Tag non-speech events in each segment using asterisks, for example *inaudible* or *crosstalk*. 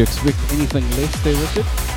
you expect anything less there, Richard?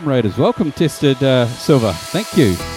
Welcome, Raiders. Welcome, Tested uh, Silver. Thank you.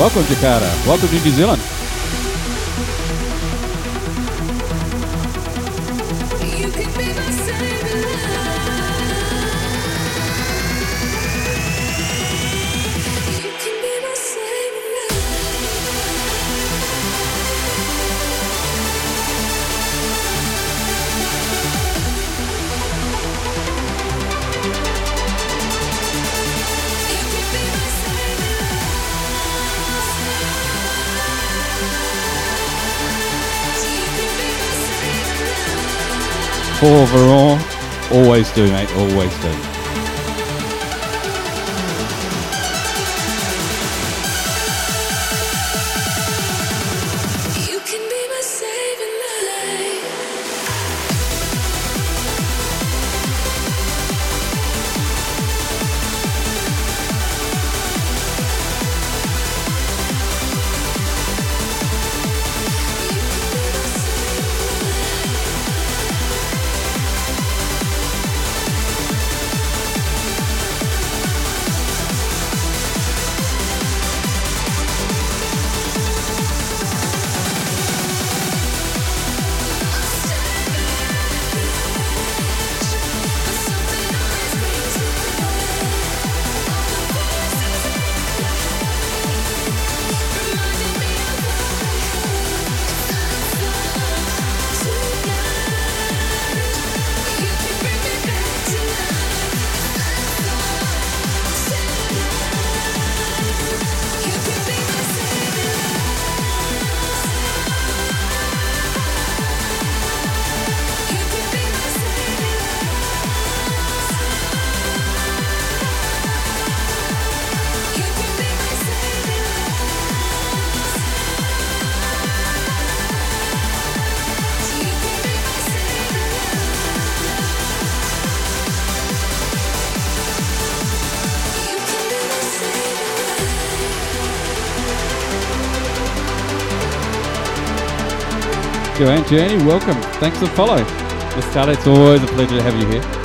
Welcome, Jakarta. Welcome to New Zealand. Overall, always do, mate. Always do. Journey, welcome. Thanks for follow. Miss Scarlett, it's always a pleasure to have you here.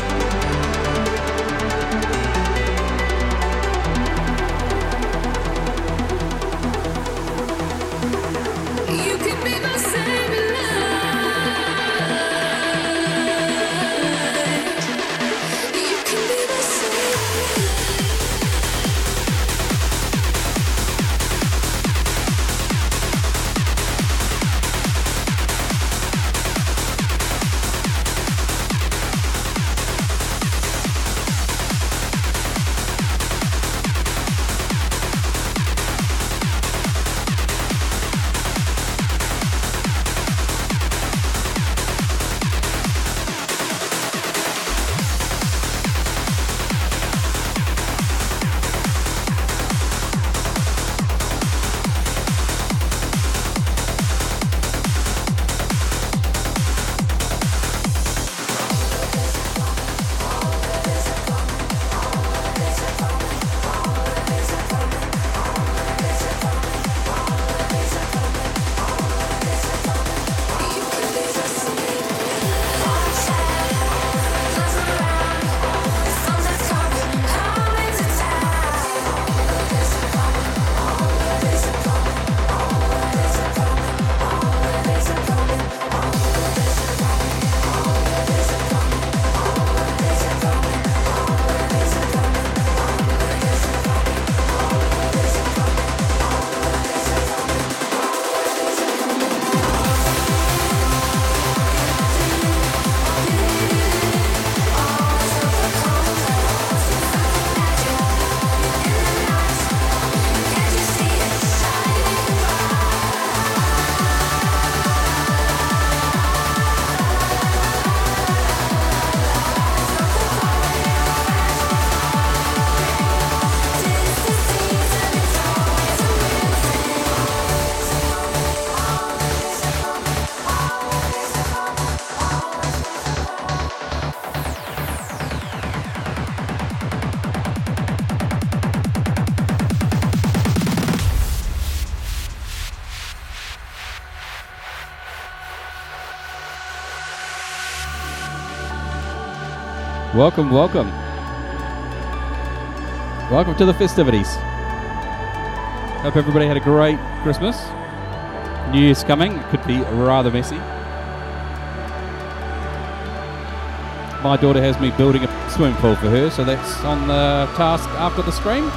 Welcome, welcome. Welcome to the festivities. Hope everybody had a great Christmas. New Year's coming. It could be rather messy. My daughter has me building a swimming pool for her, so that's on the task after the stream.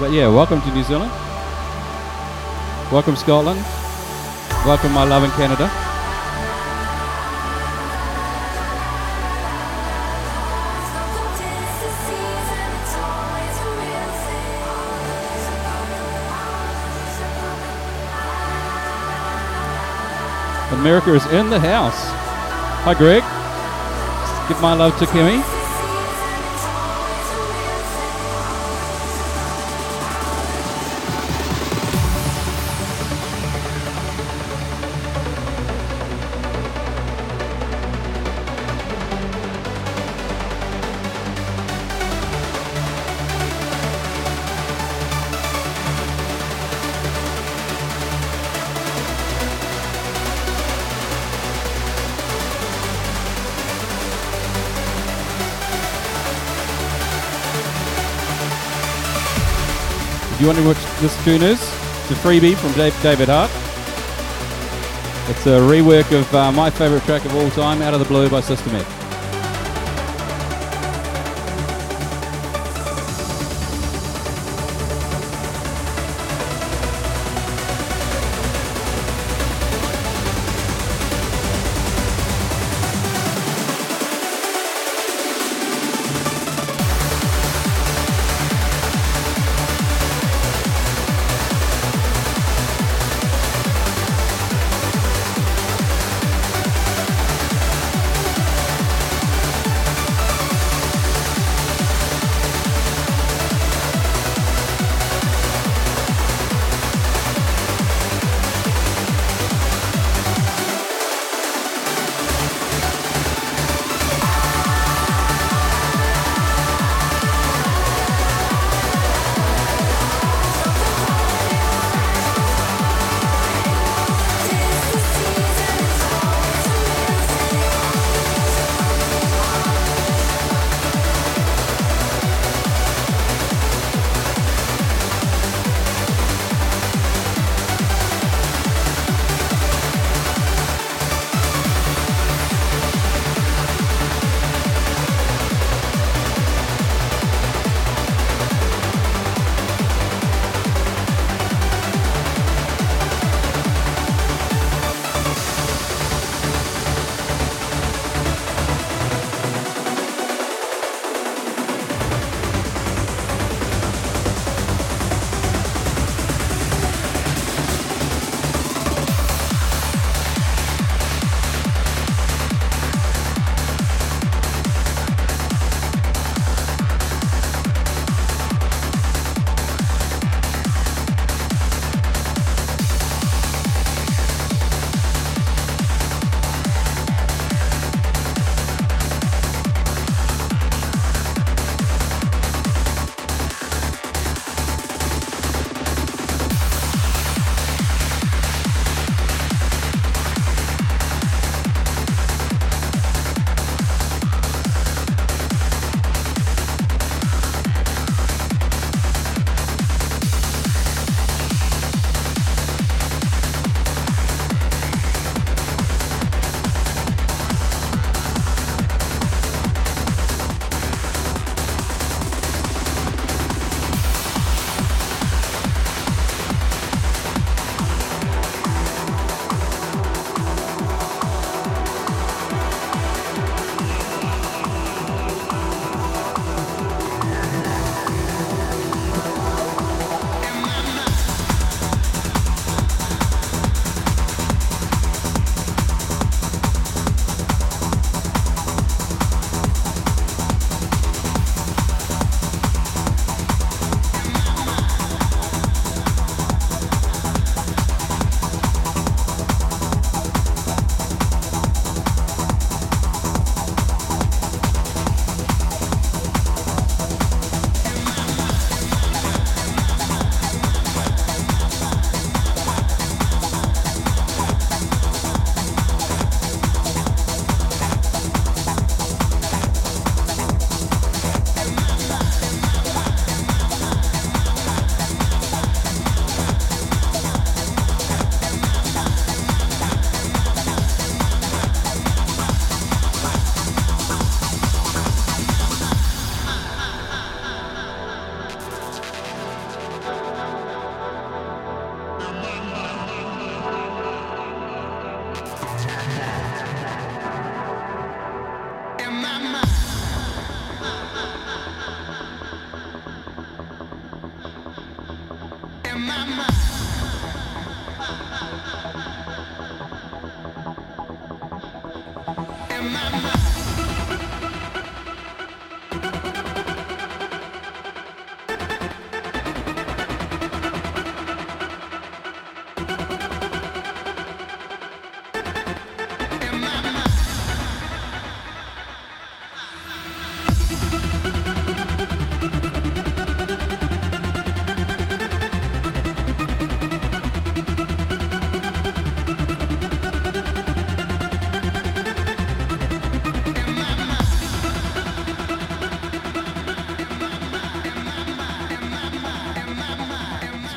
But yeah, welcome to New Zealand. Welcome Scotland. Welcome my love in Canada. America is in the house. Hi, Greg. Give my love to Kimmy. If you wonder what this tune is, it's a freebie from David Heart. It's a rework of uh, my favourite track of all time, Out of the Blue by System F.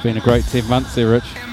been a great 10 months there, Rich.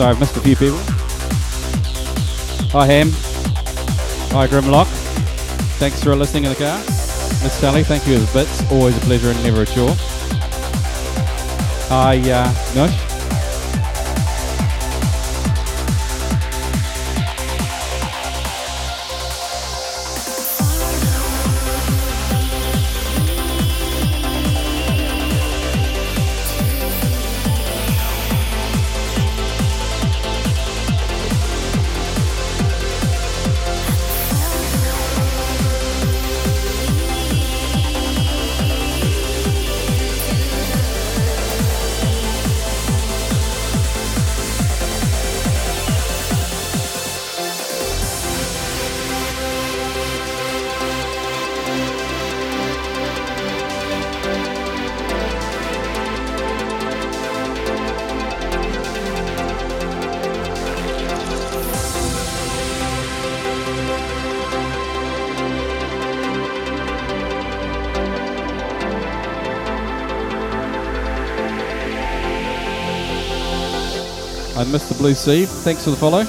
Sorry, I've missed a few people. Hi, Ham. Hi, Grimlock. Thanks for listening in the car. Miss Sally, thank you for the bits. Always a pleasure and never a chore. Hi, uh, Nush. I missed the blue sea. Thanks for the follow.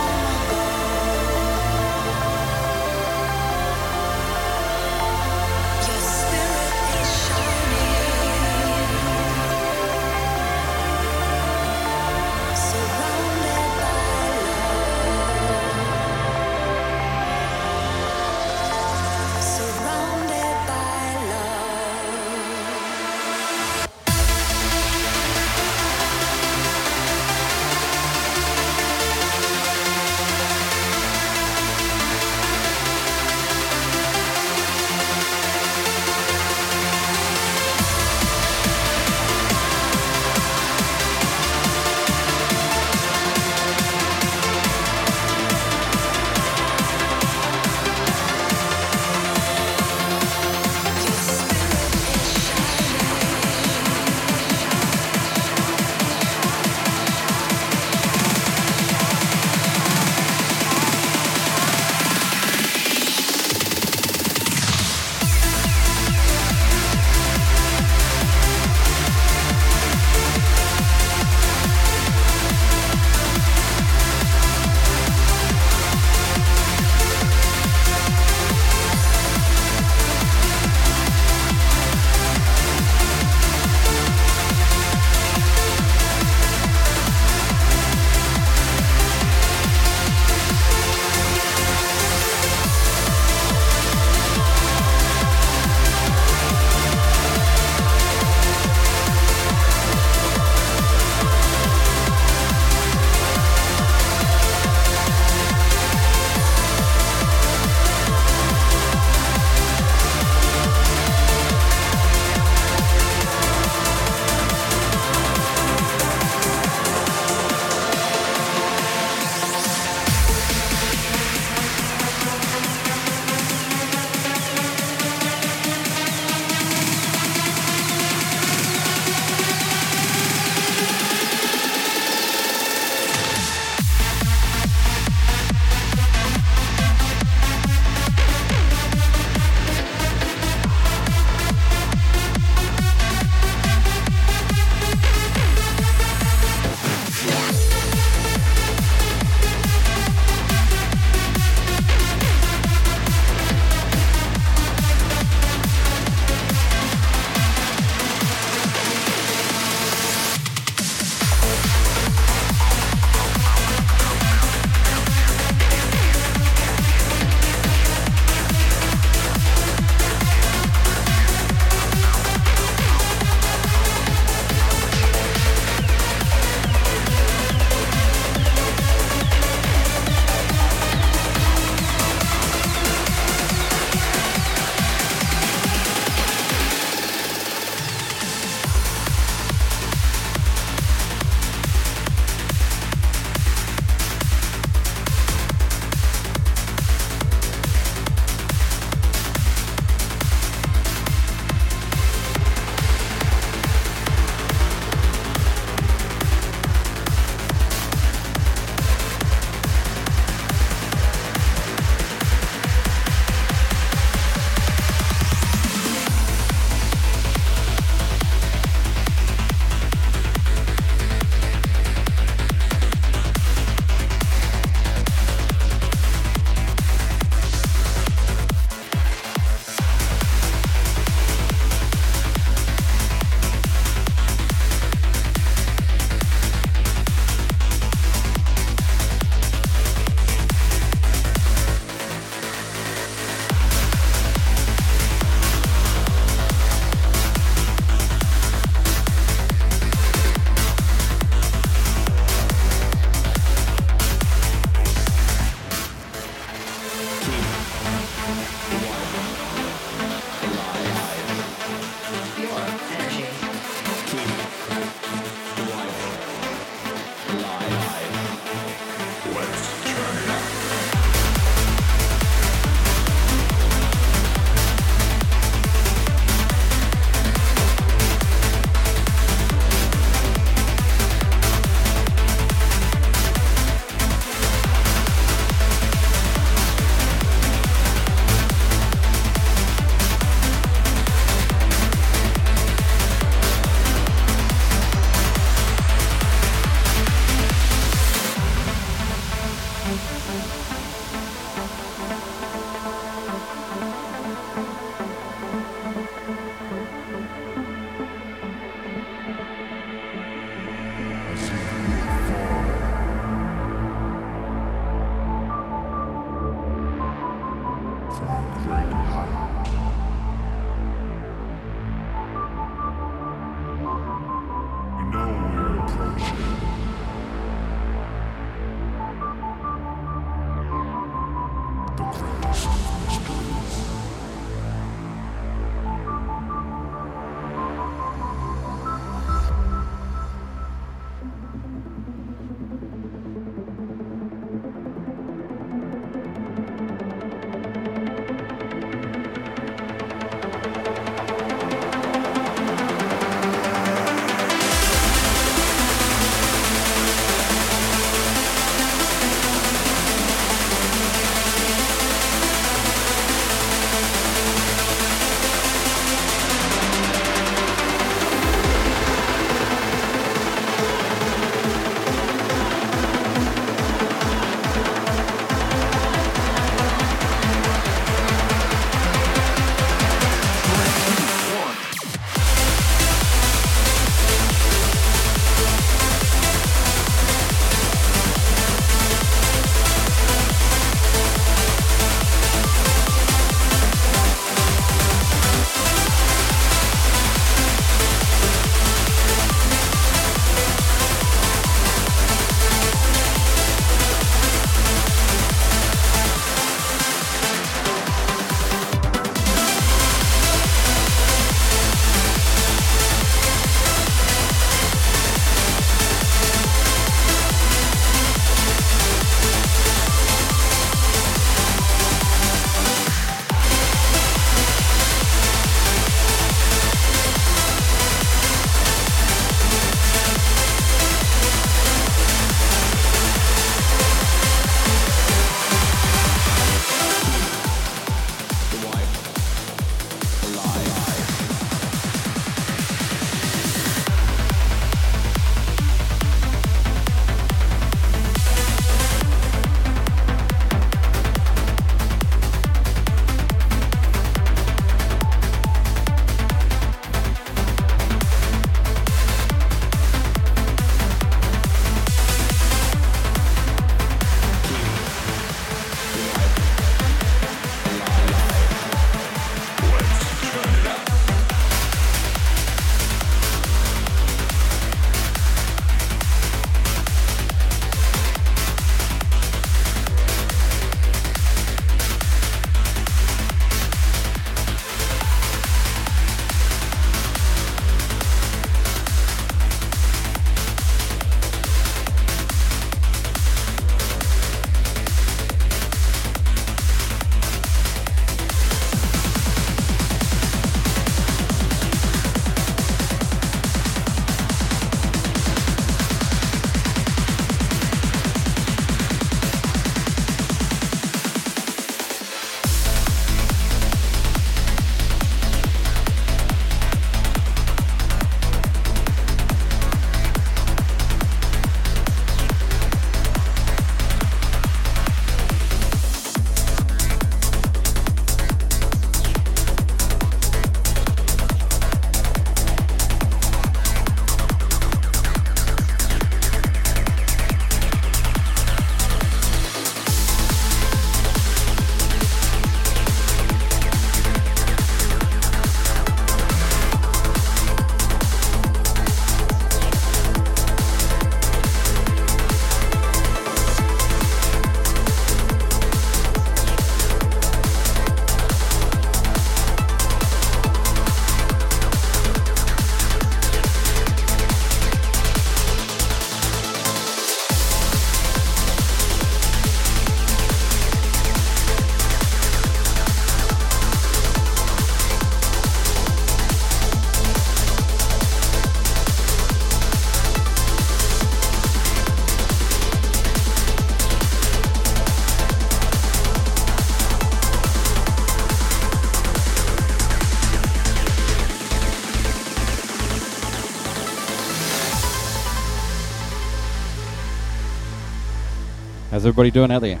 How's everybody doing out there?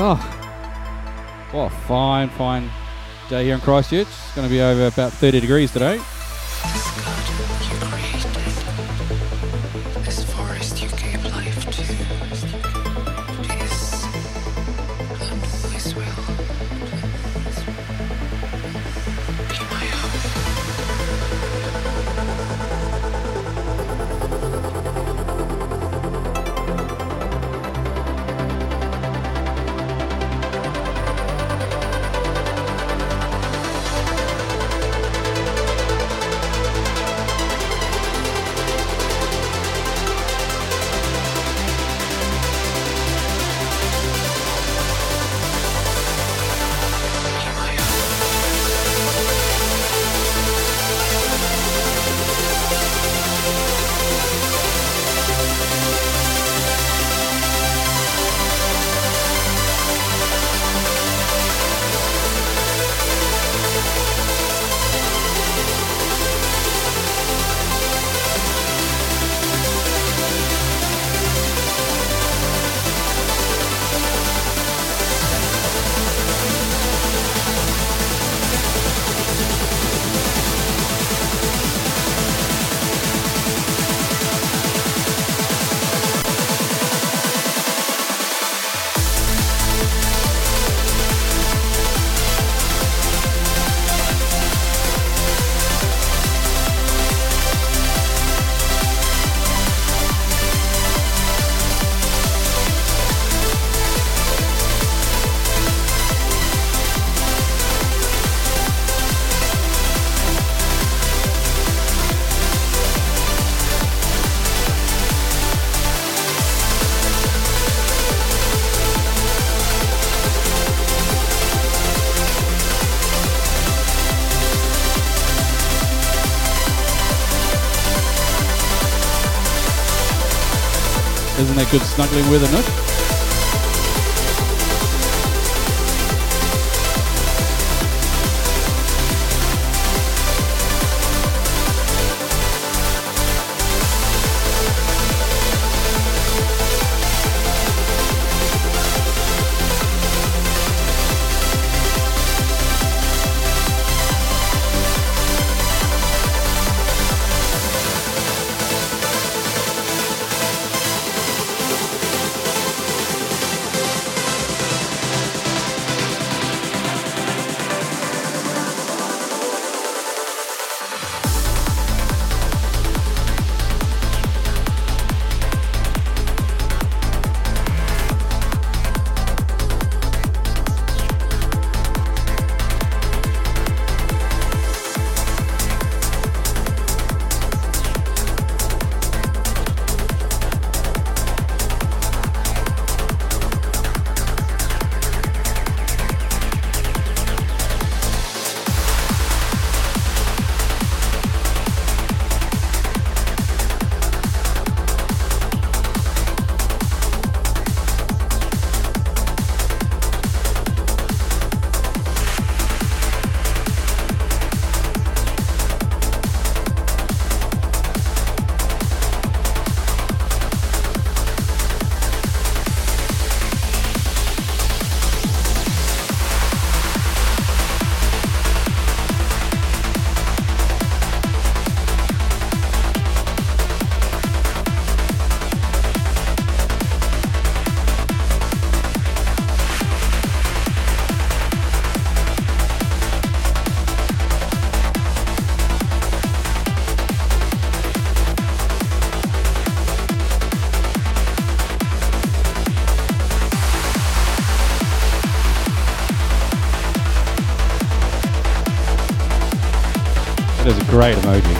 Oh, well, fine, fine day here in Christchurch. It's going to be over about 30 degrees today. Good snuggling weather, Nick? That great emoji.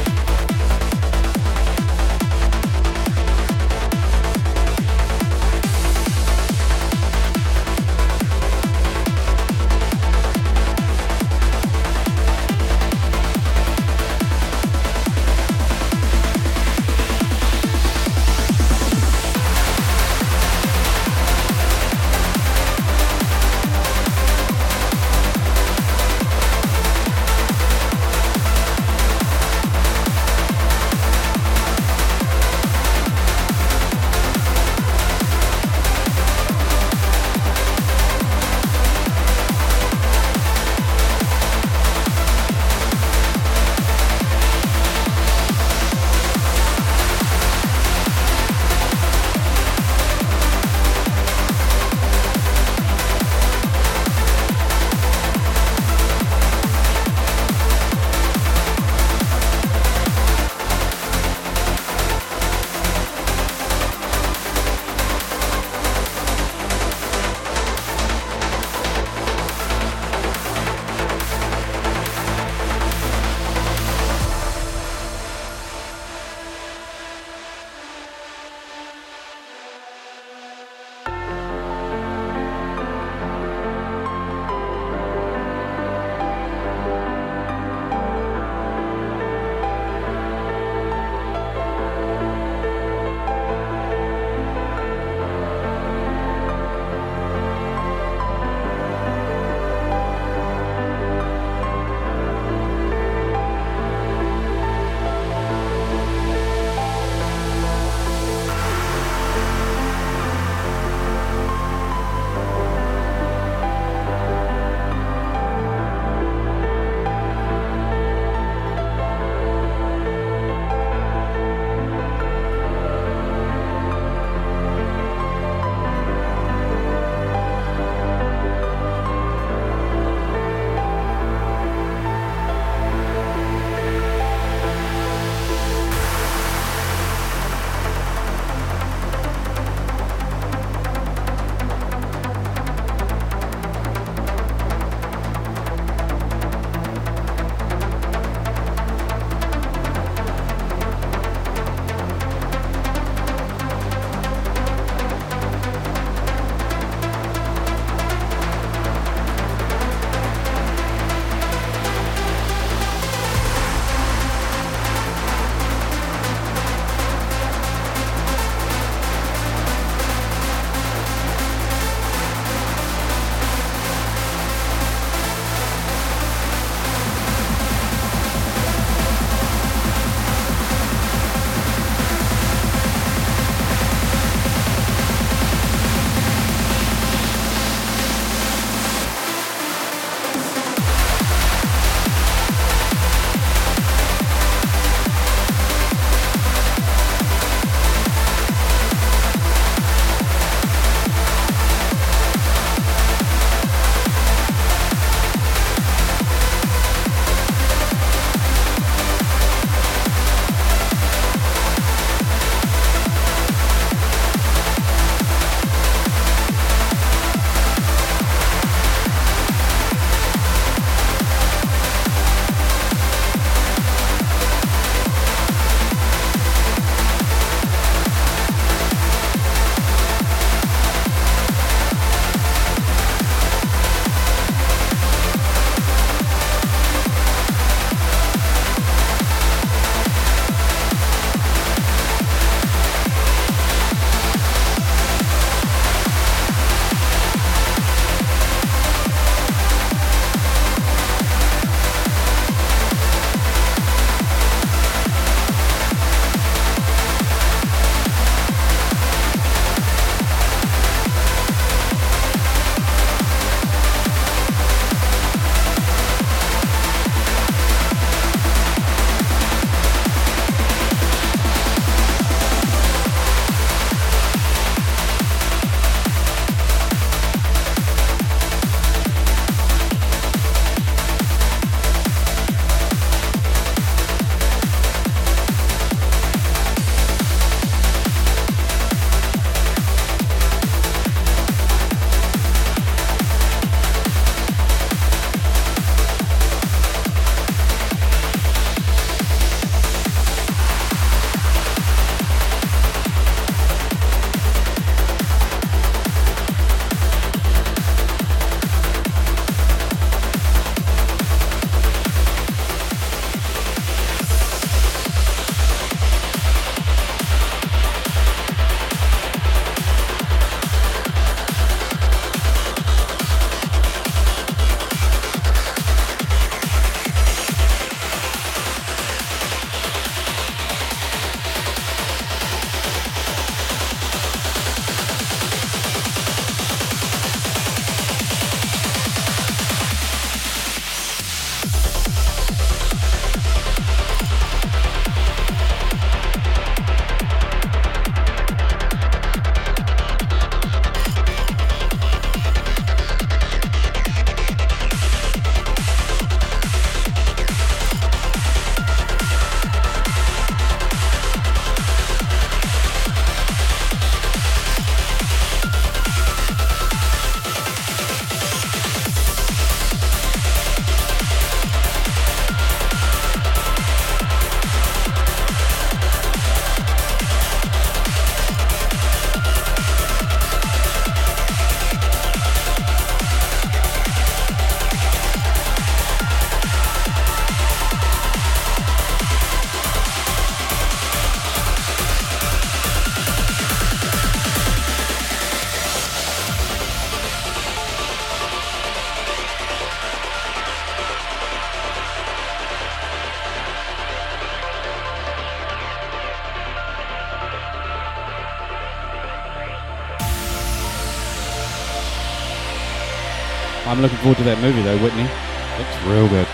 I'm looking forward to that movie though, Whitney. It's real good.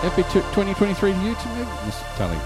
Happy 2023 to you too, Miss Tully.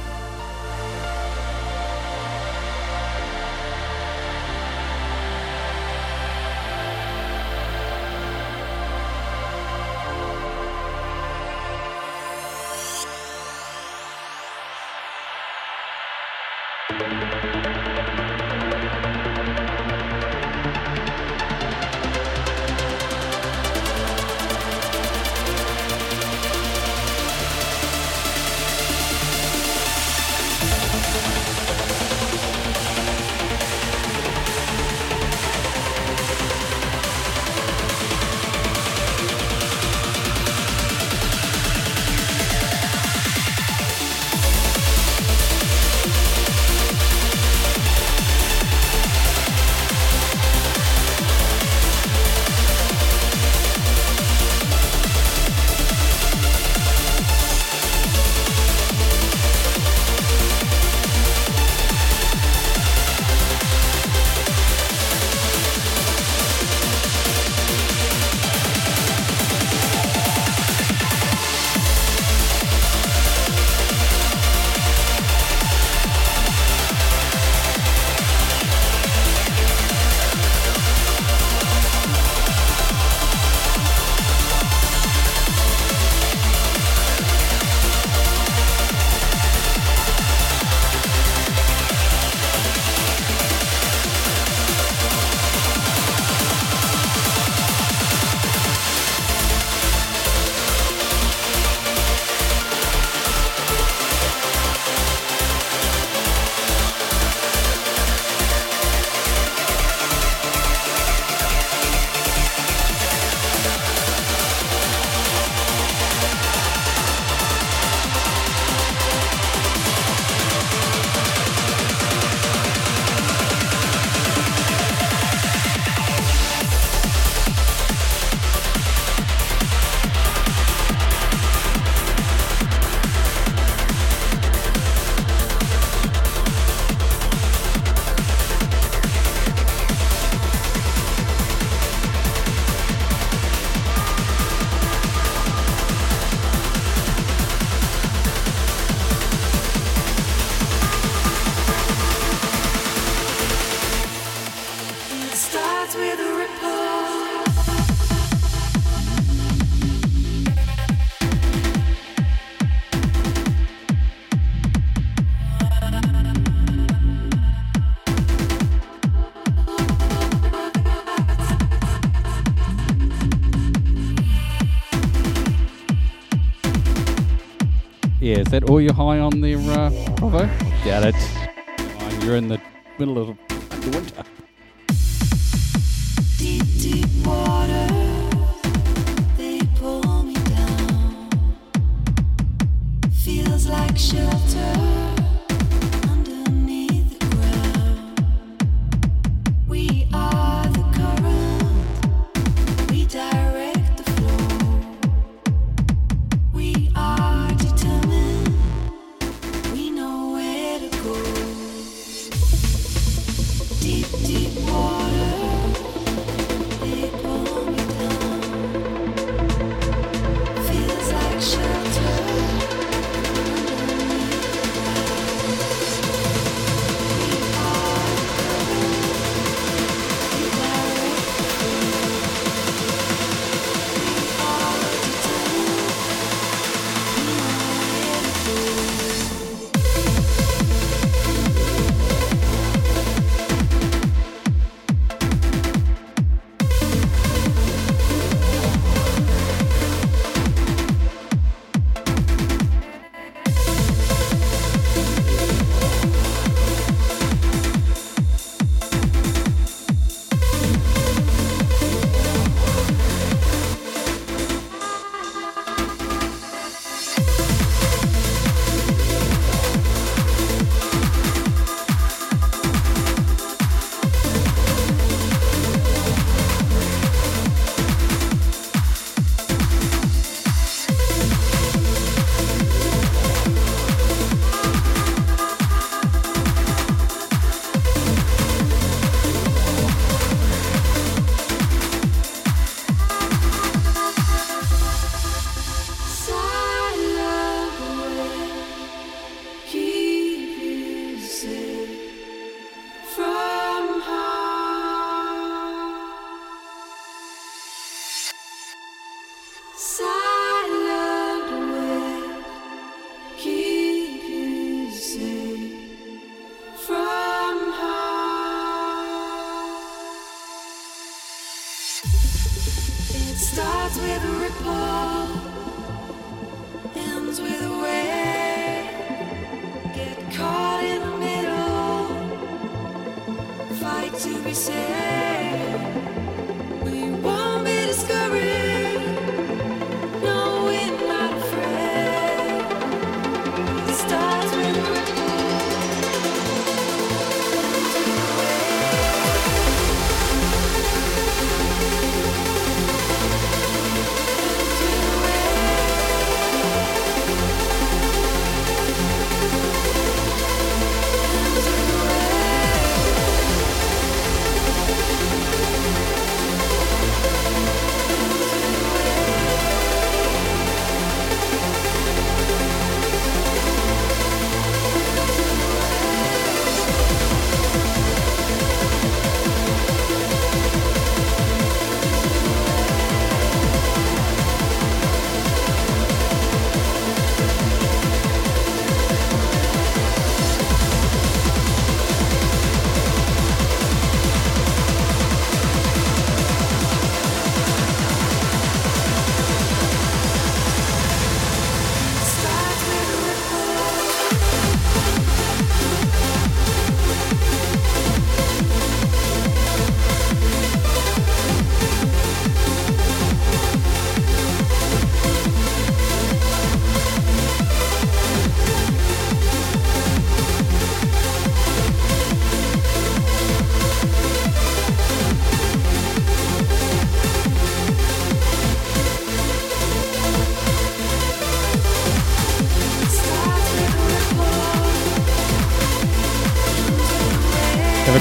Is that all you're high on there, uh, Bravo? Doubt it. You're in the middle of the winter.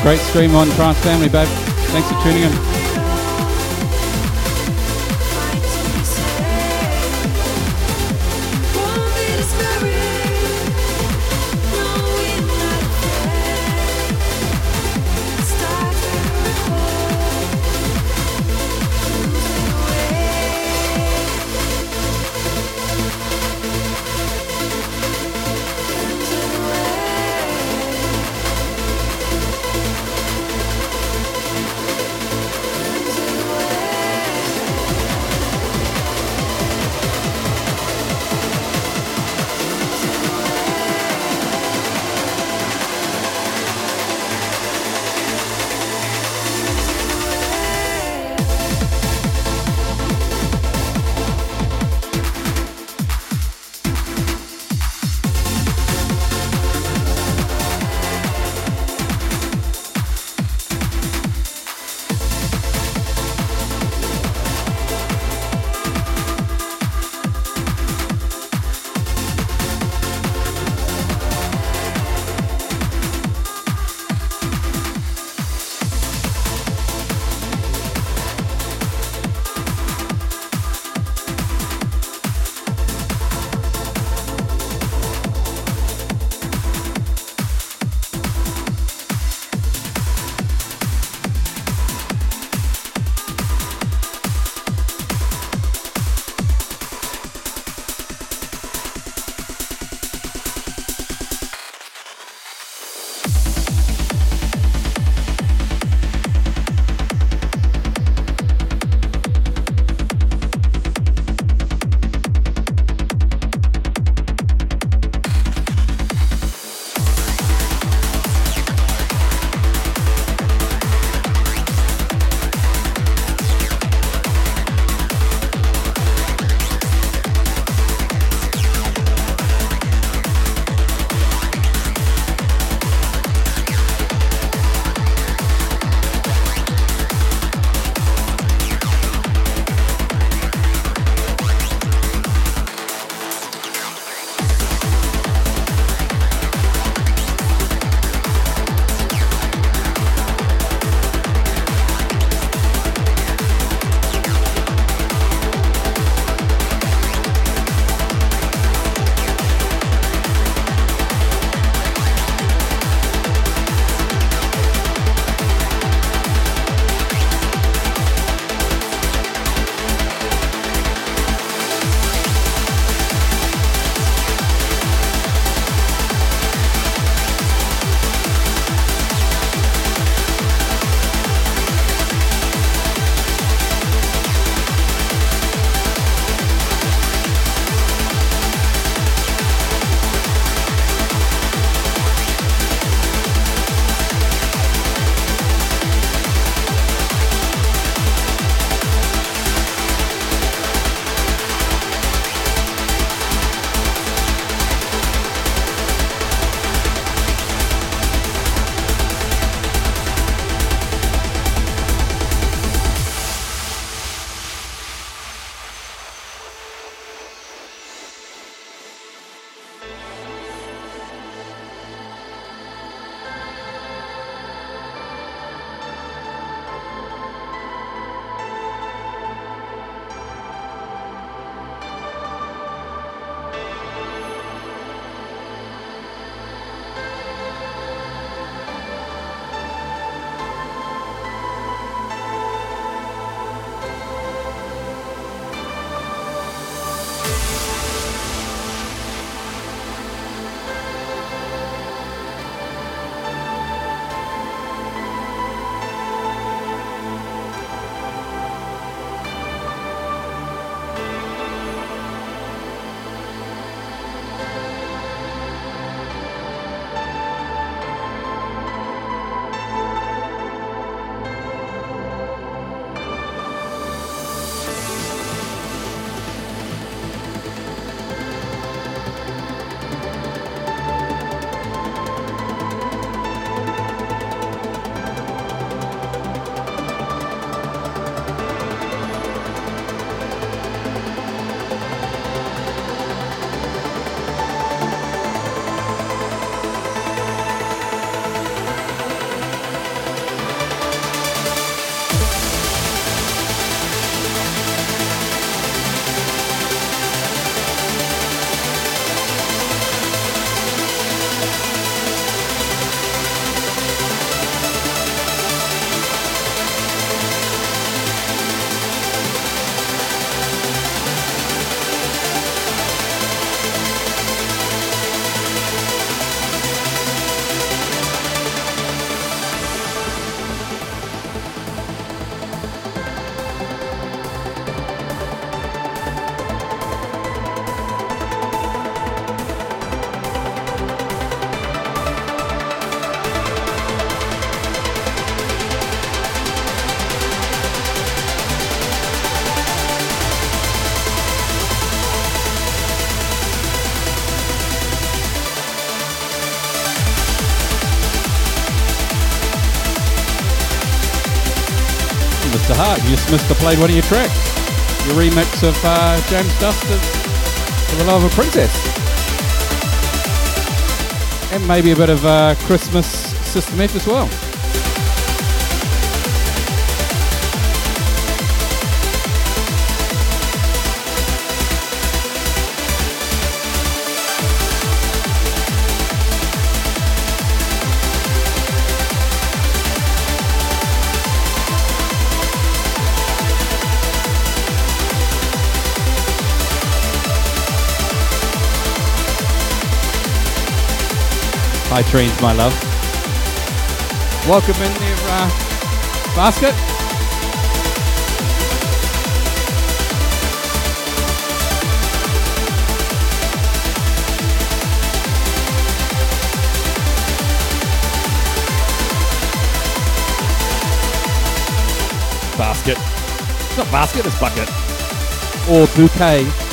Great stream on Trance Family, babe. Thanks for tuning in. The played one of your tracks. Your remix of uh, James Dust's For the Love of a Princess. And maybe a bit of uh, Christmas System F as well. Hi, trains, my love. Welcome in there, uh, basket. Basket. It's not basket, it's bucket. Or bouquet.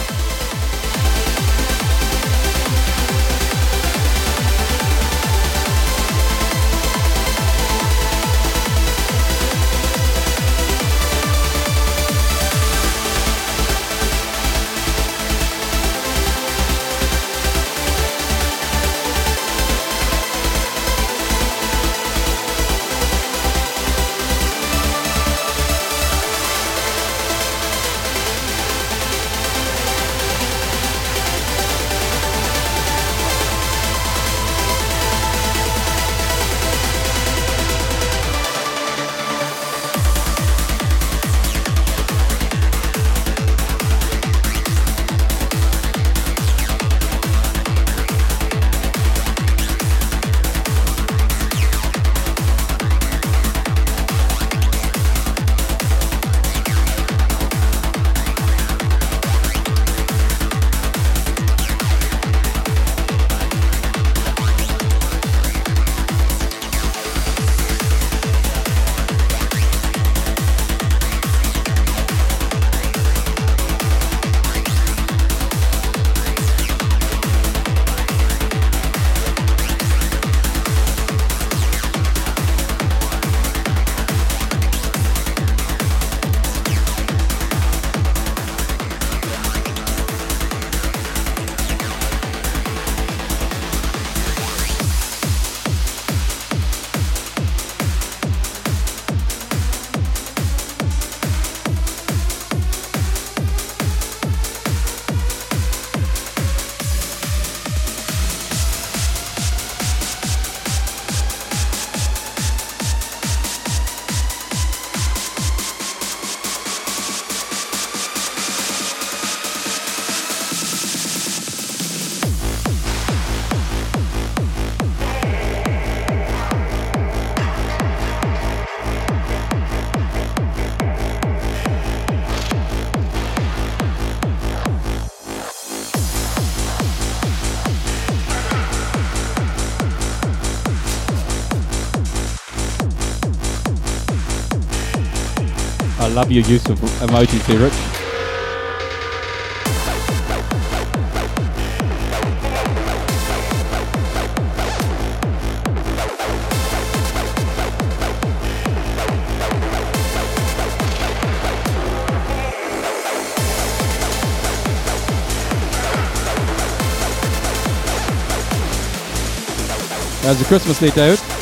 Love your use of emojis there, Rich. How's the Christmas there, David?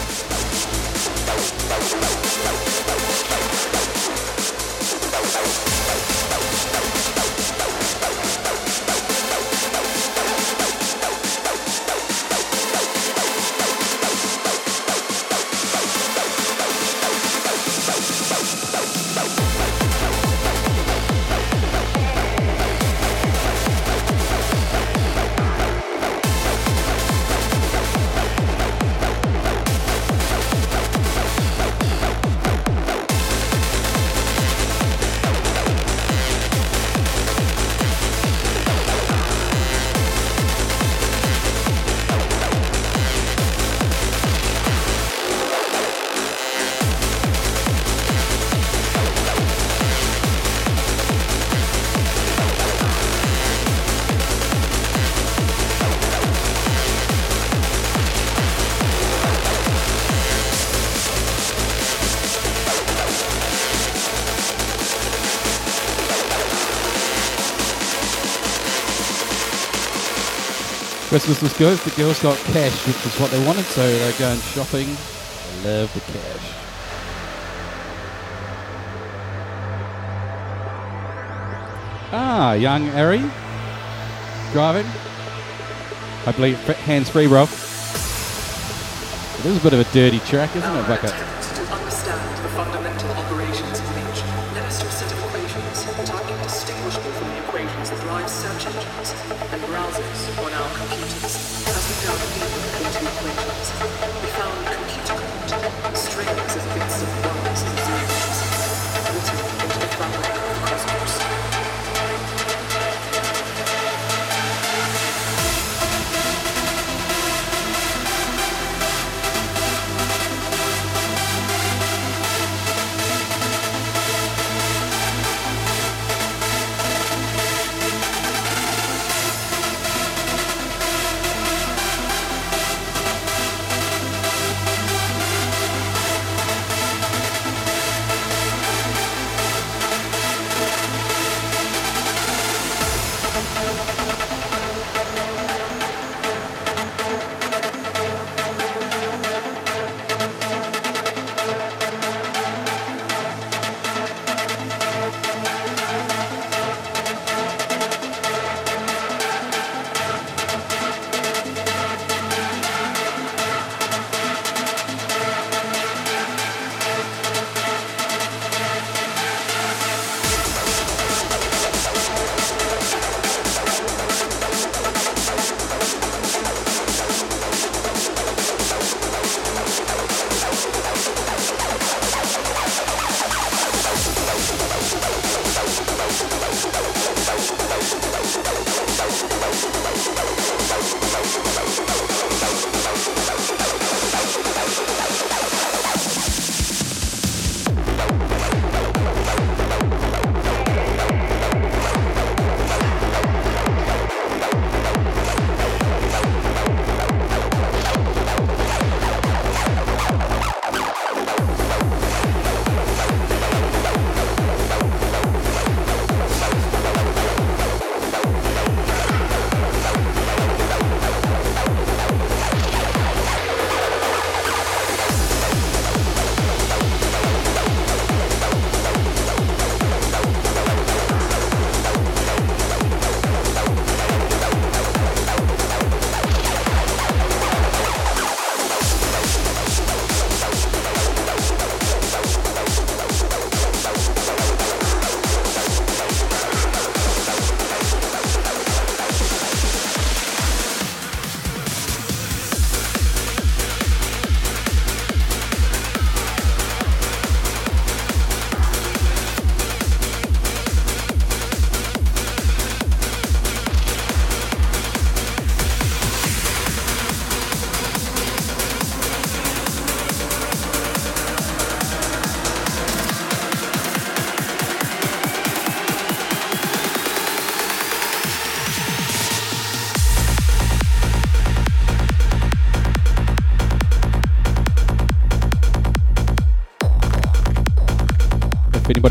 Christmas was good. The girls got cash, which is what they wanted, so they're going shopping. I love the cash. Ah, young Ari driving. I believe hands free, bro. It is a bit of a dirty track, isn't it, Bucket?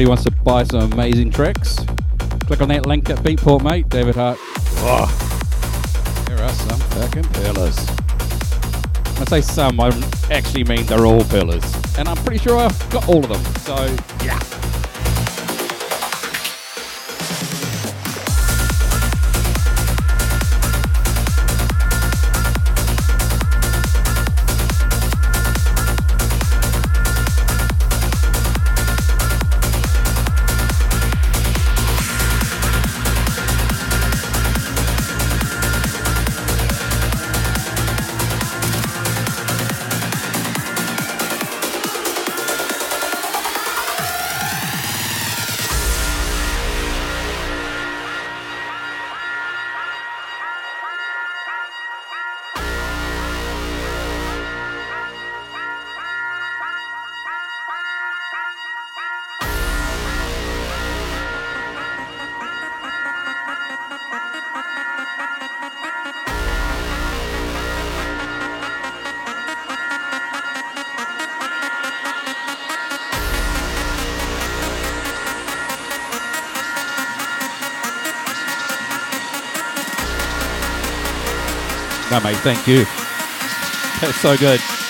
Anybody wants to buy some amazing tracks, click on that link at Beatport, mate. David Heart. Oh, there are some fucking pillars. When I say some, I actually mean they're all pillars. And I'm pretty sure I've got all of them. So, yeah. No, mate, thank you. That's so good.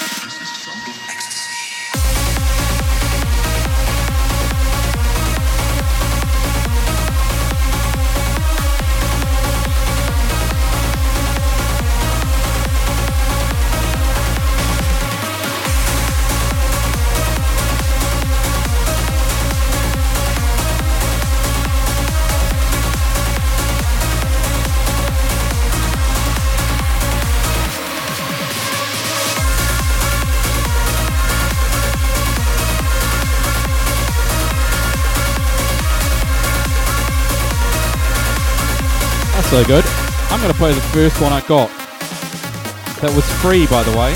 So good. I'm going to play the first one I got. That was free, by the way,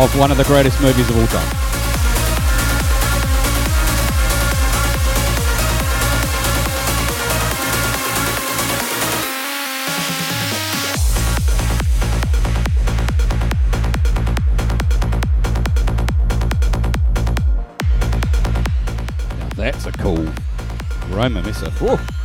of one of the greatest movies of all time. That's a cool Roma. Whoa.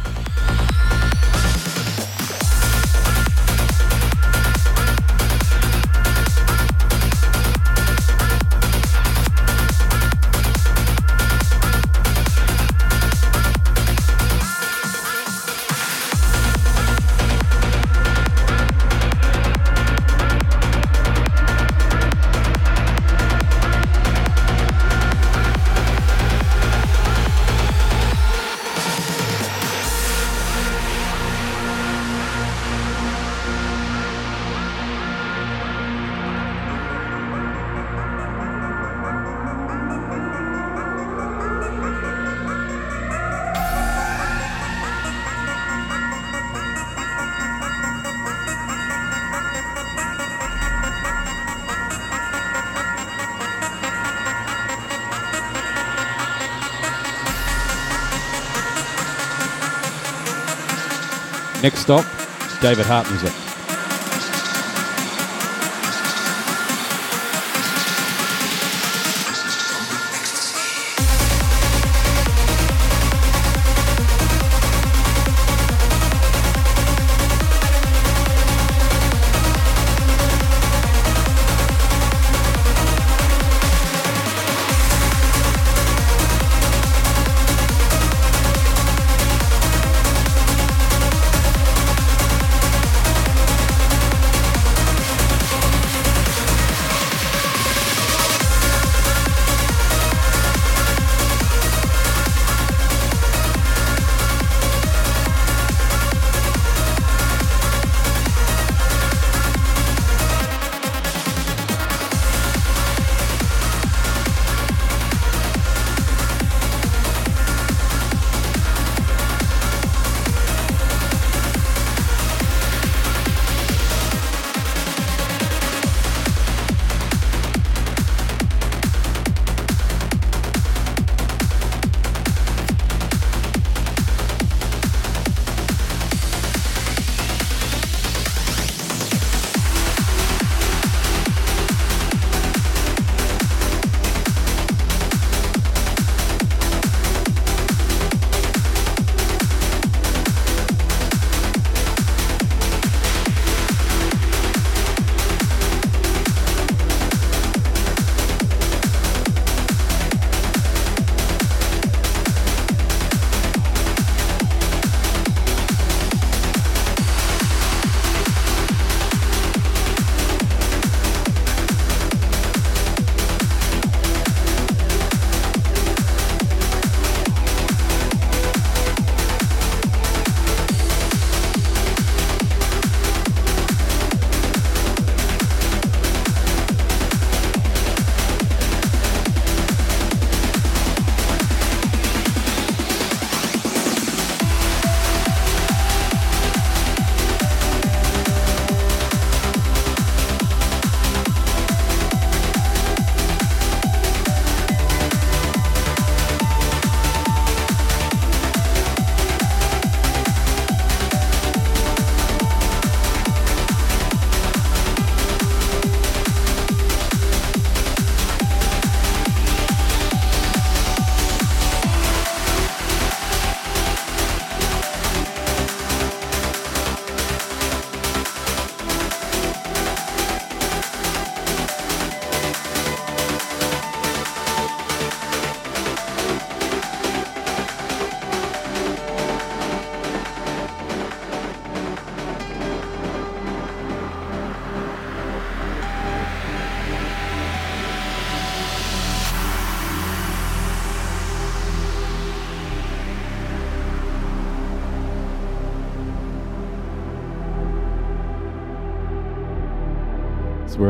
Stop, David Heart music.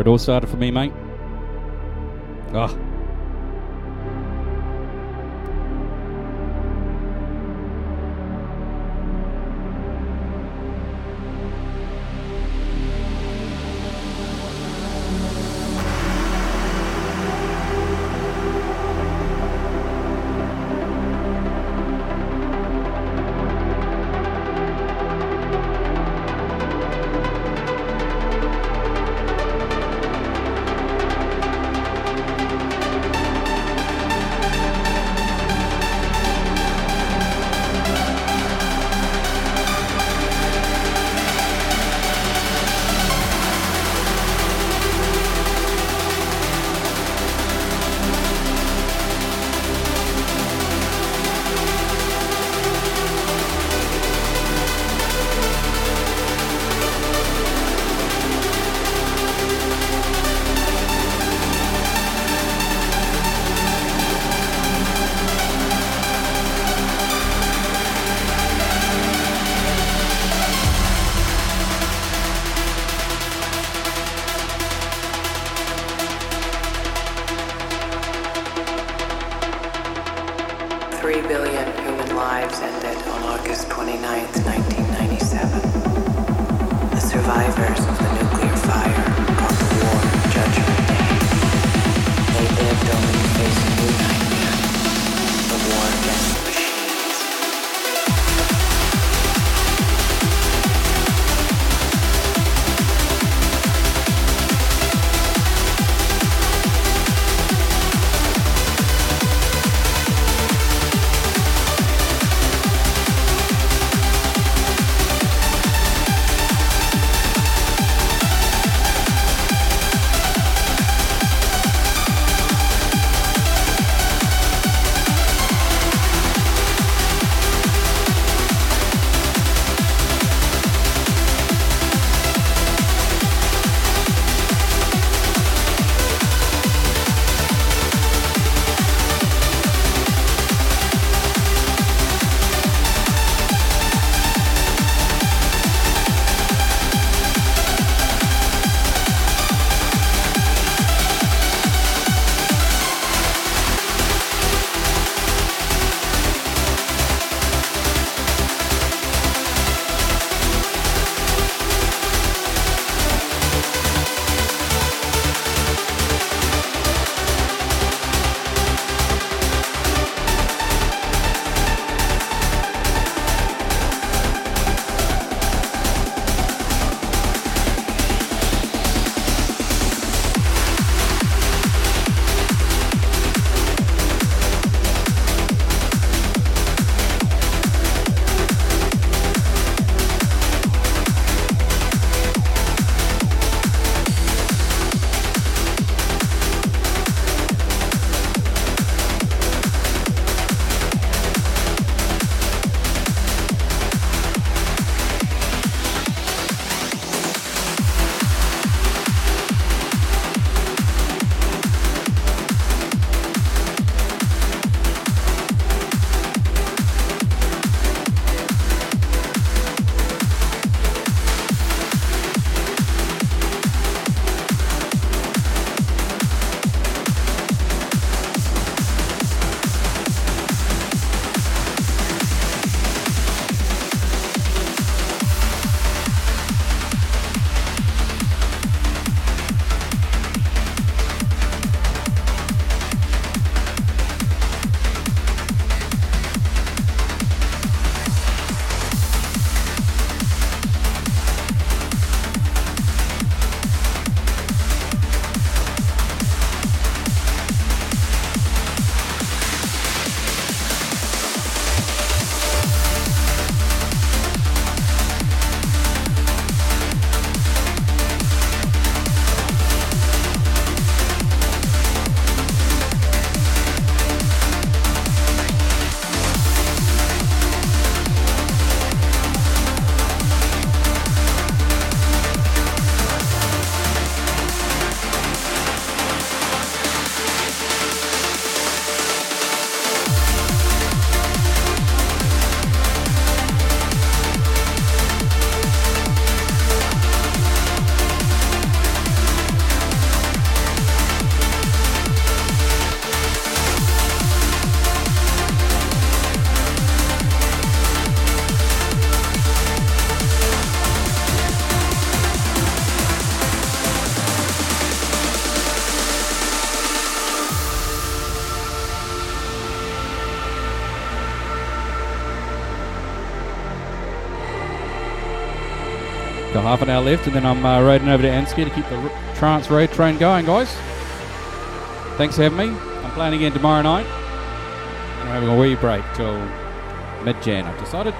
It all started for me, mate. Half an hour left, and then I'm uh, riding over to Ansky to keep the r- trance road train going, guys. Thanks for having me. I'm playing again tomorrow night, I'm having a wee break till mid-Jan. I've decided.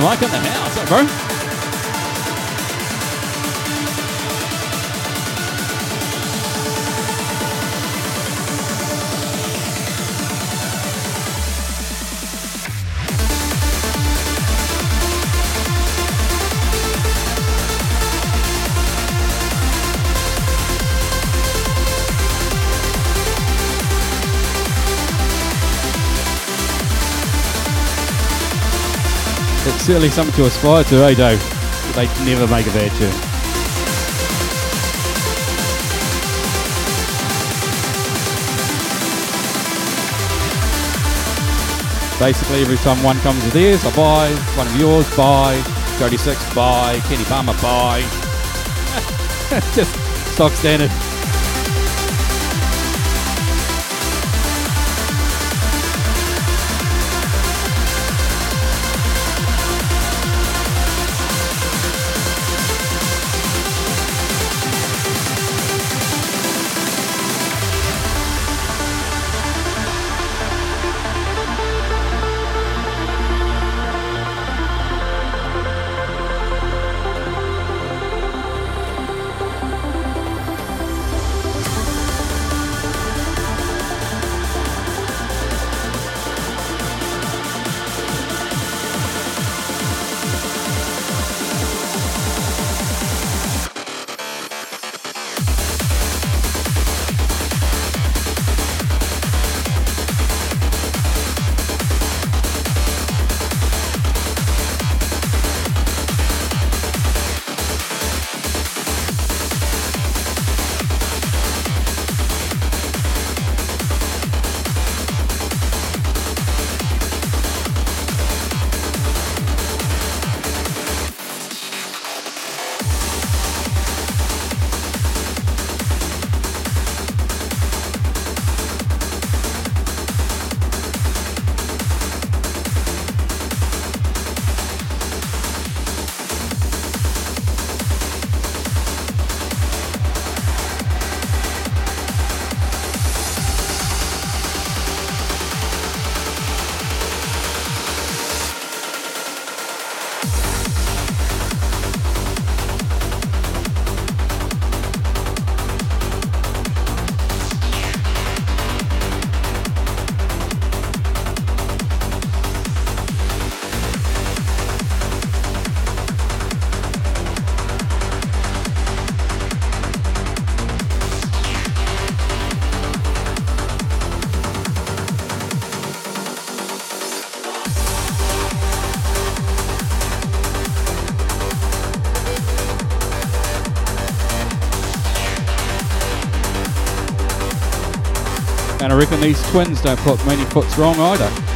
Mike in the house, bro. Certainly something to aspire to, eh, Dave? They never make a bad tune. Basically, every time one comes with theirs, I buy. One of yours, buy. Jody Six, buy. Kenny Palmer, buy. *laughs* Just stock standard. Reckon these twins don't put many foots wrong either.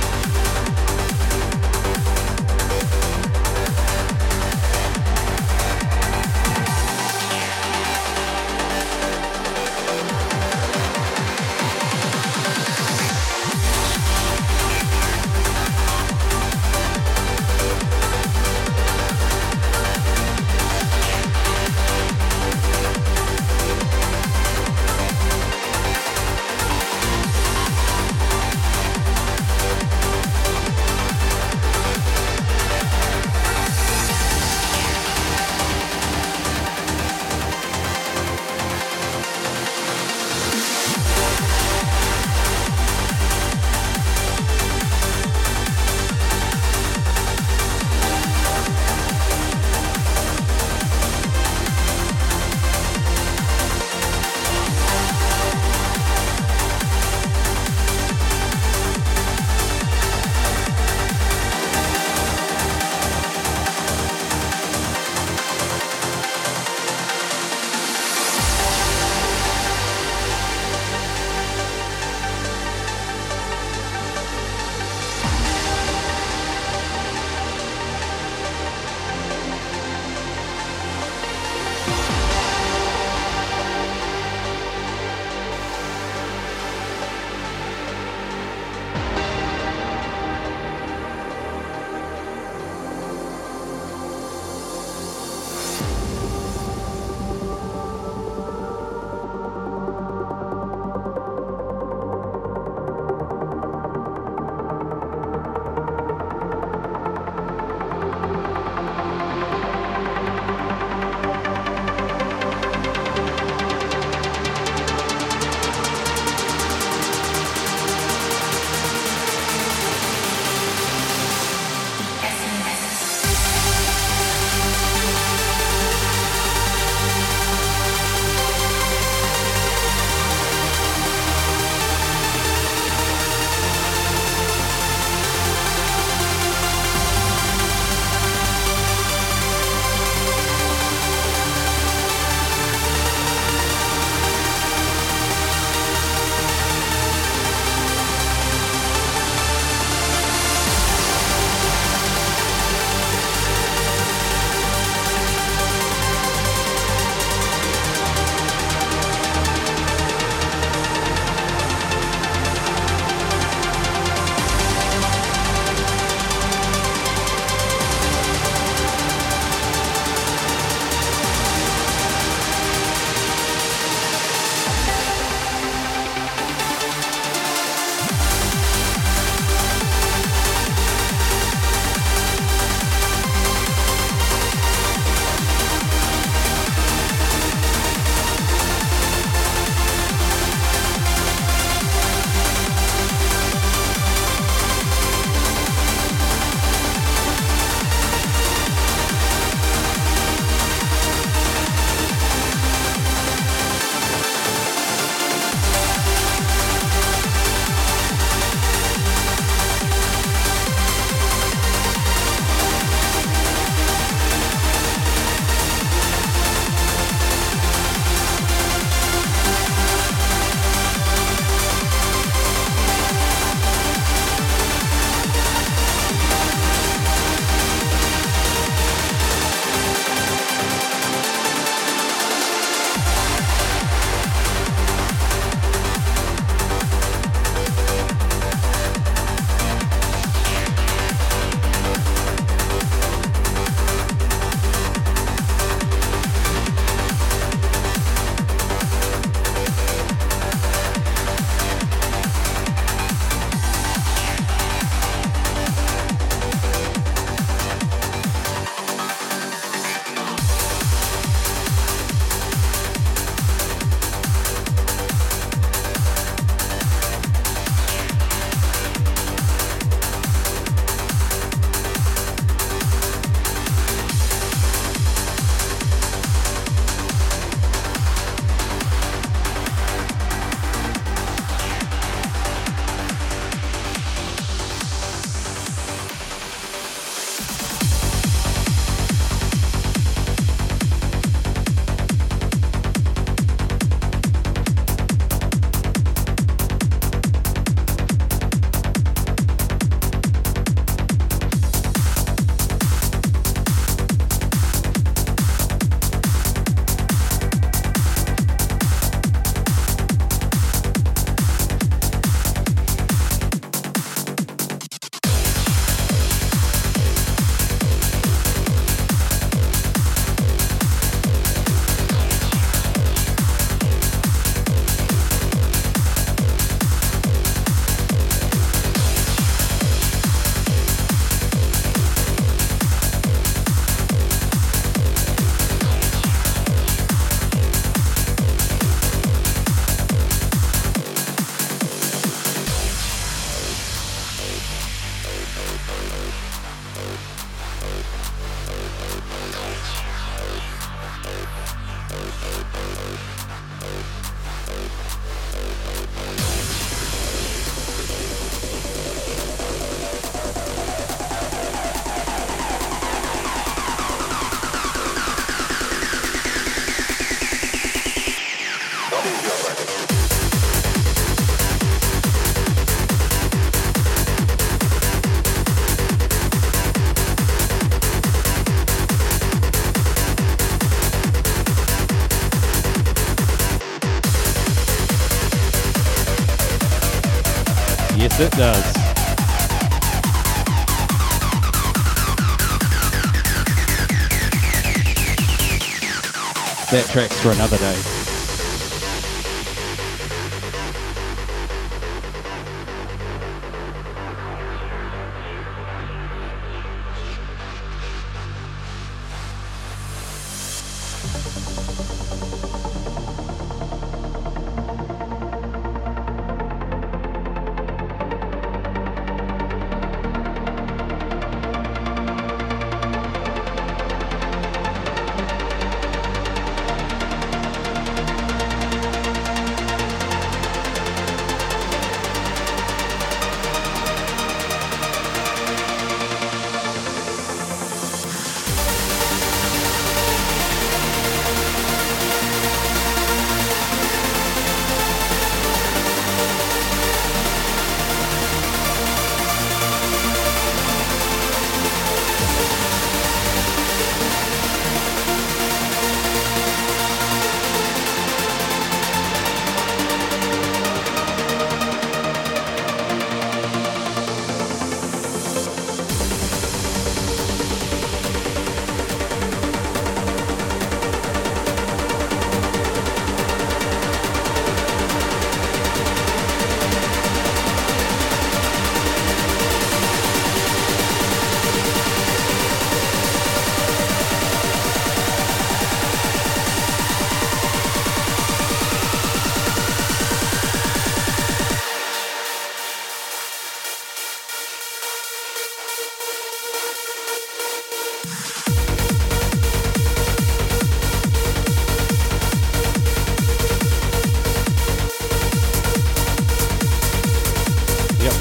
That track's for another day.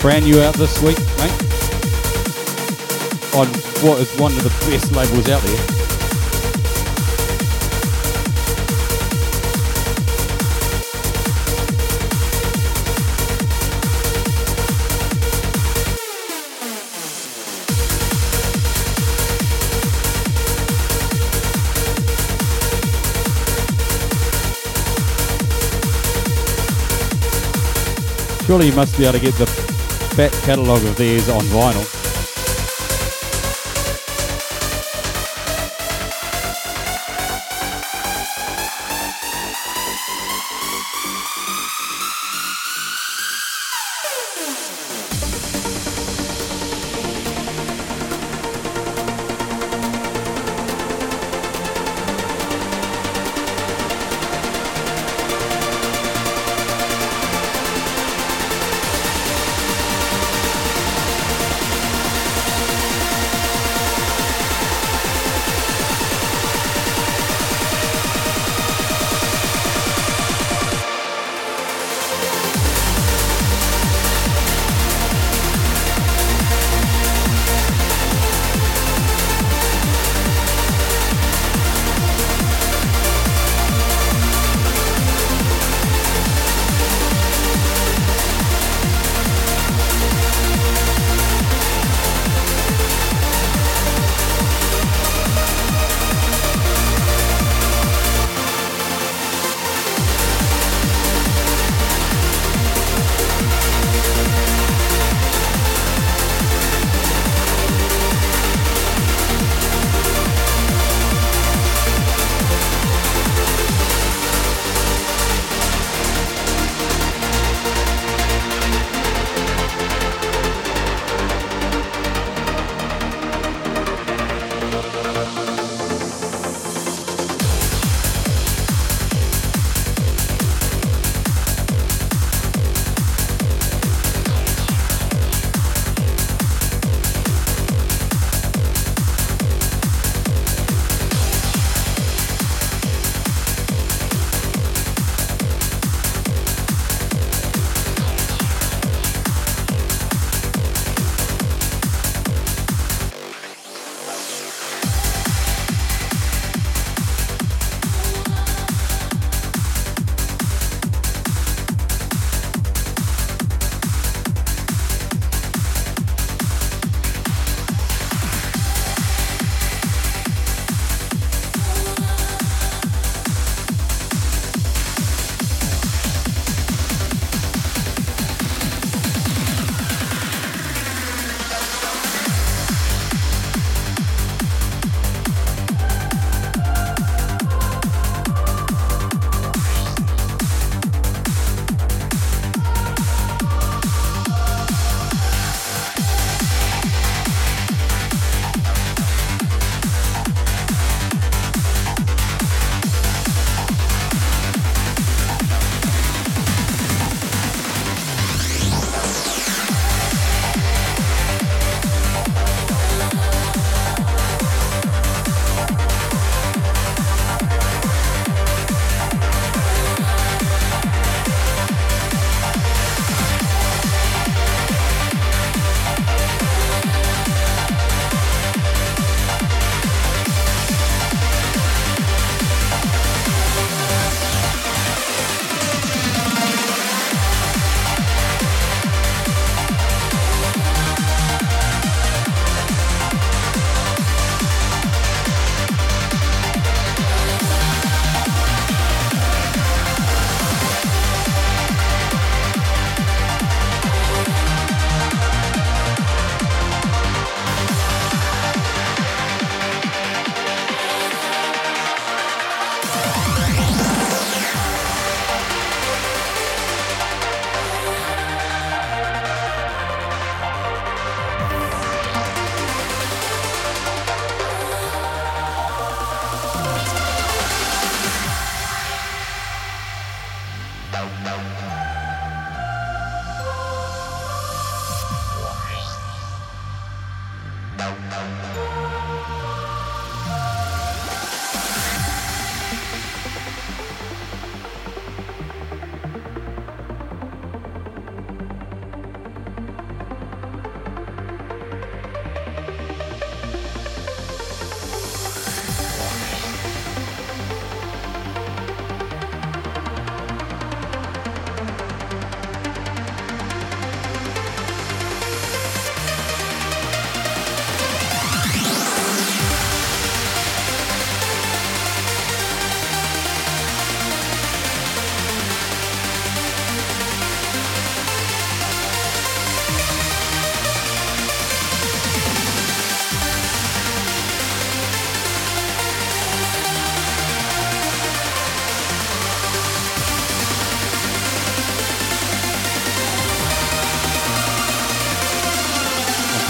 Brand new out this week, mate. On what is one of the best labels out there. Surely you must be able to get the fat catalogue of theirs on vinyl.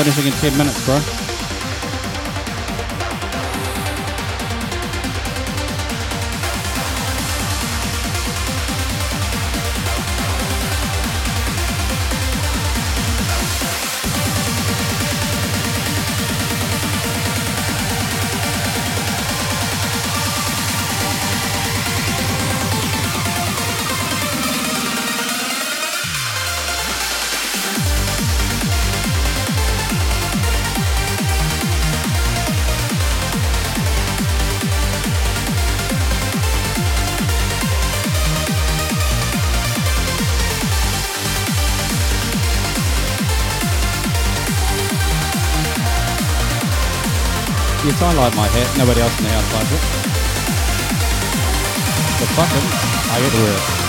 Finishing in 10 minutes, bro. I like my hat. Nobody else in the house likes it. But fuck fucking, I get to wear it.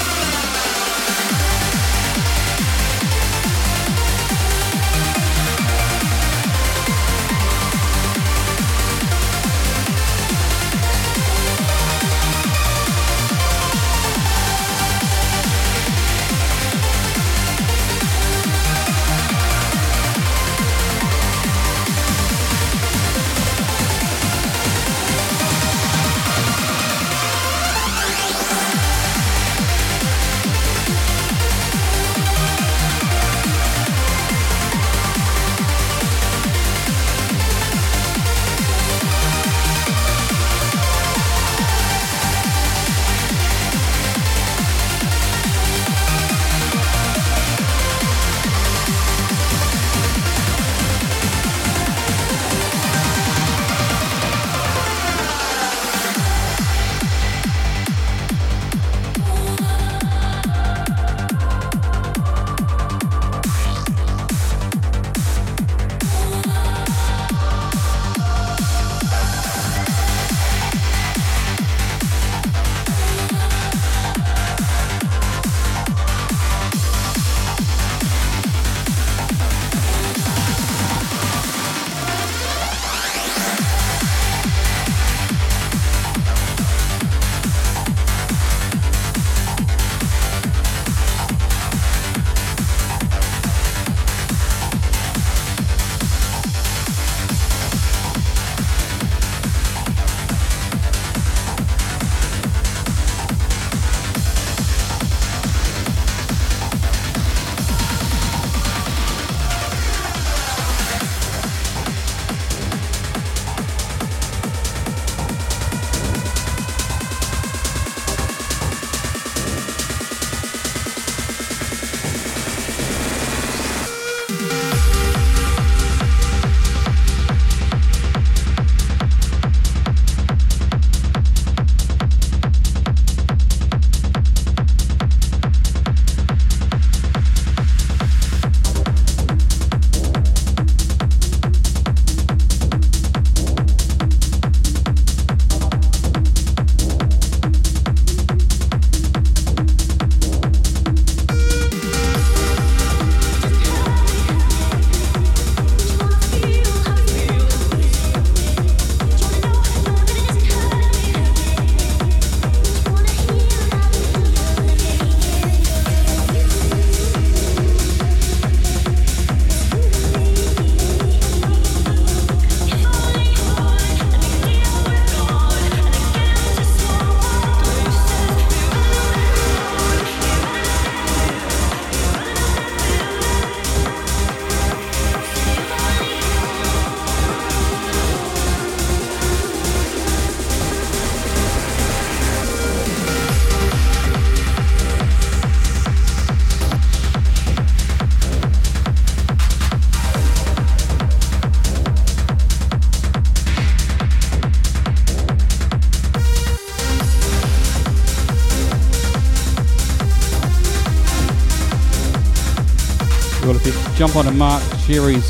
Jump onto Mark Sherry's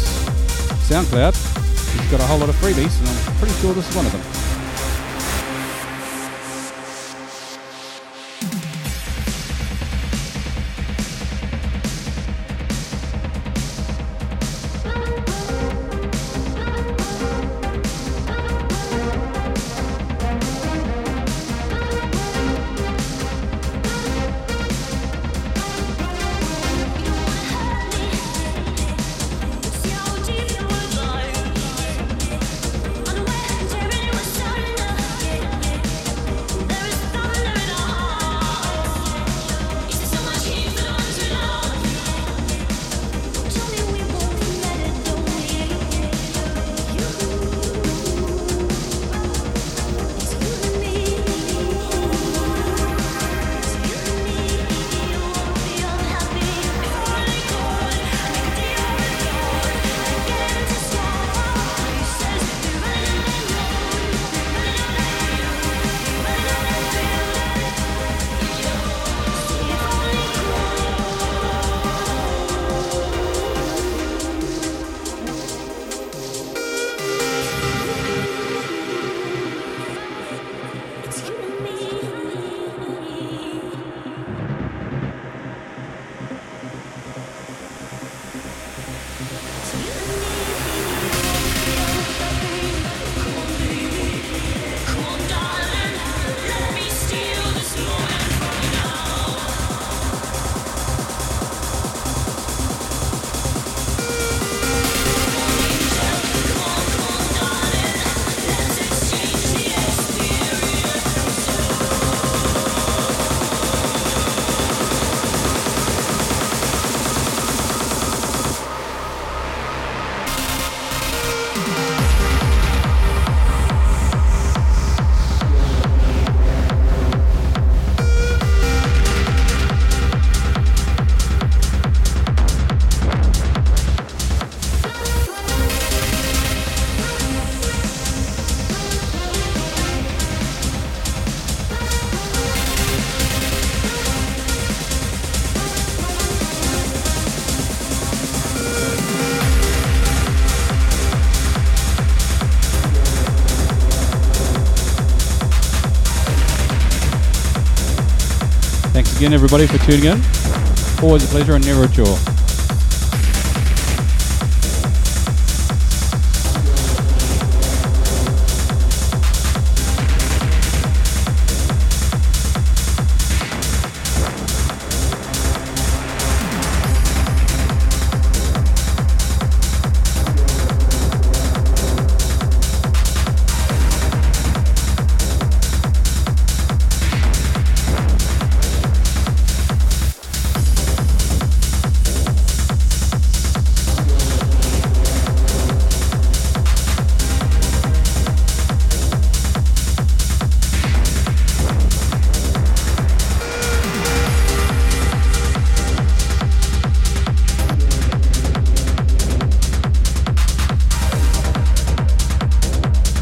SoundCloud, he's got a whole lot of freebies, and I'm pretty sure this is one of them. Again, everybody, for tuning in. Always a pleasure and never a chore.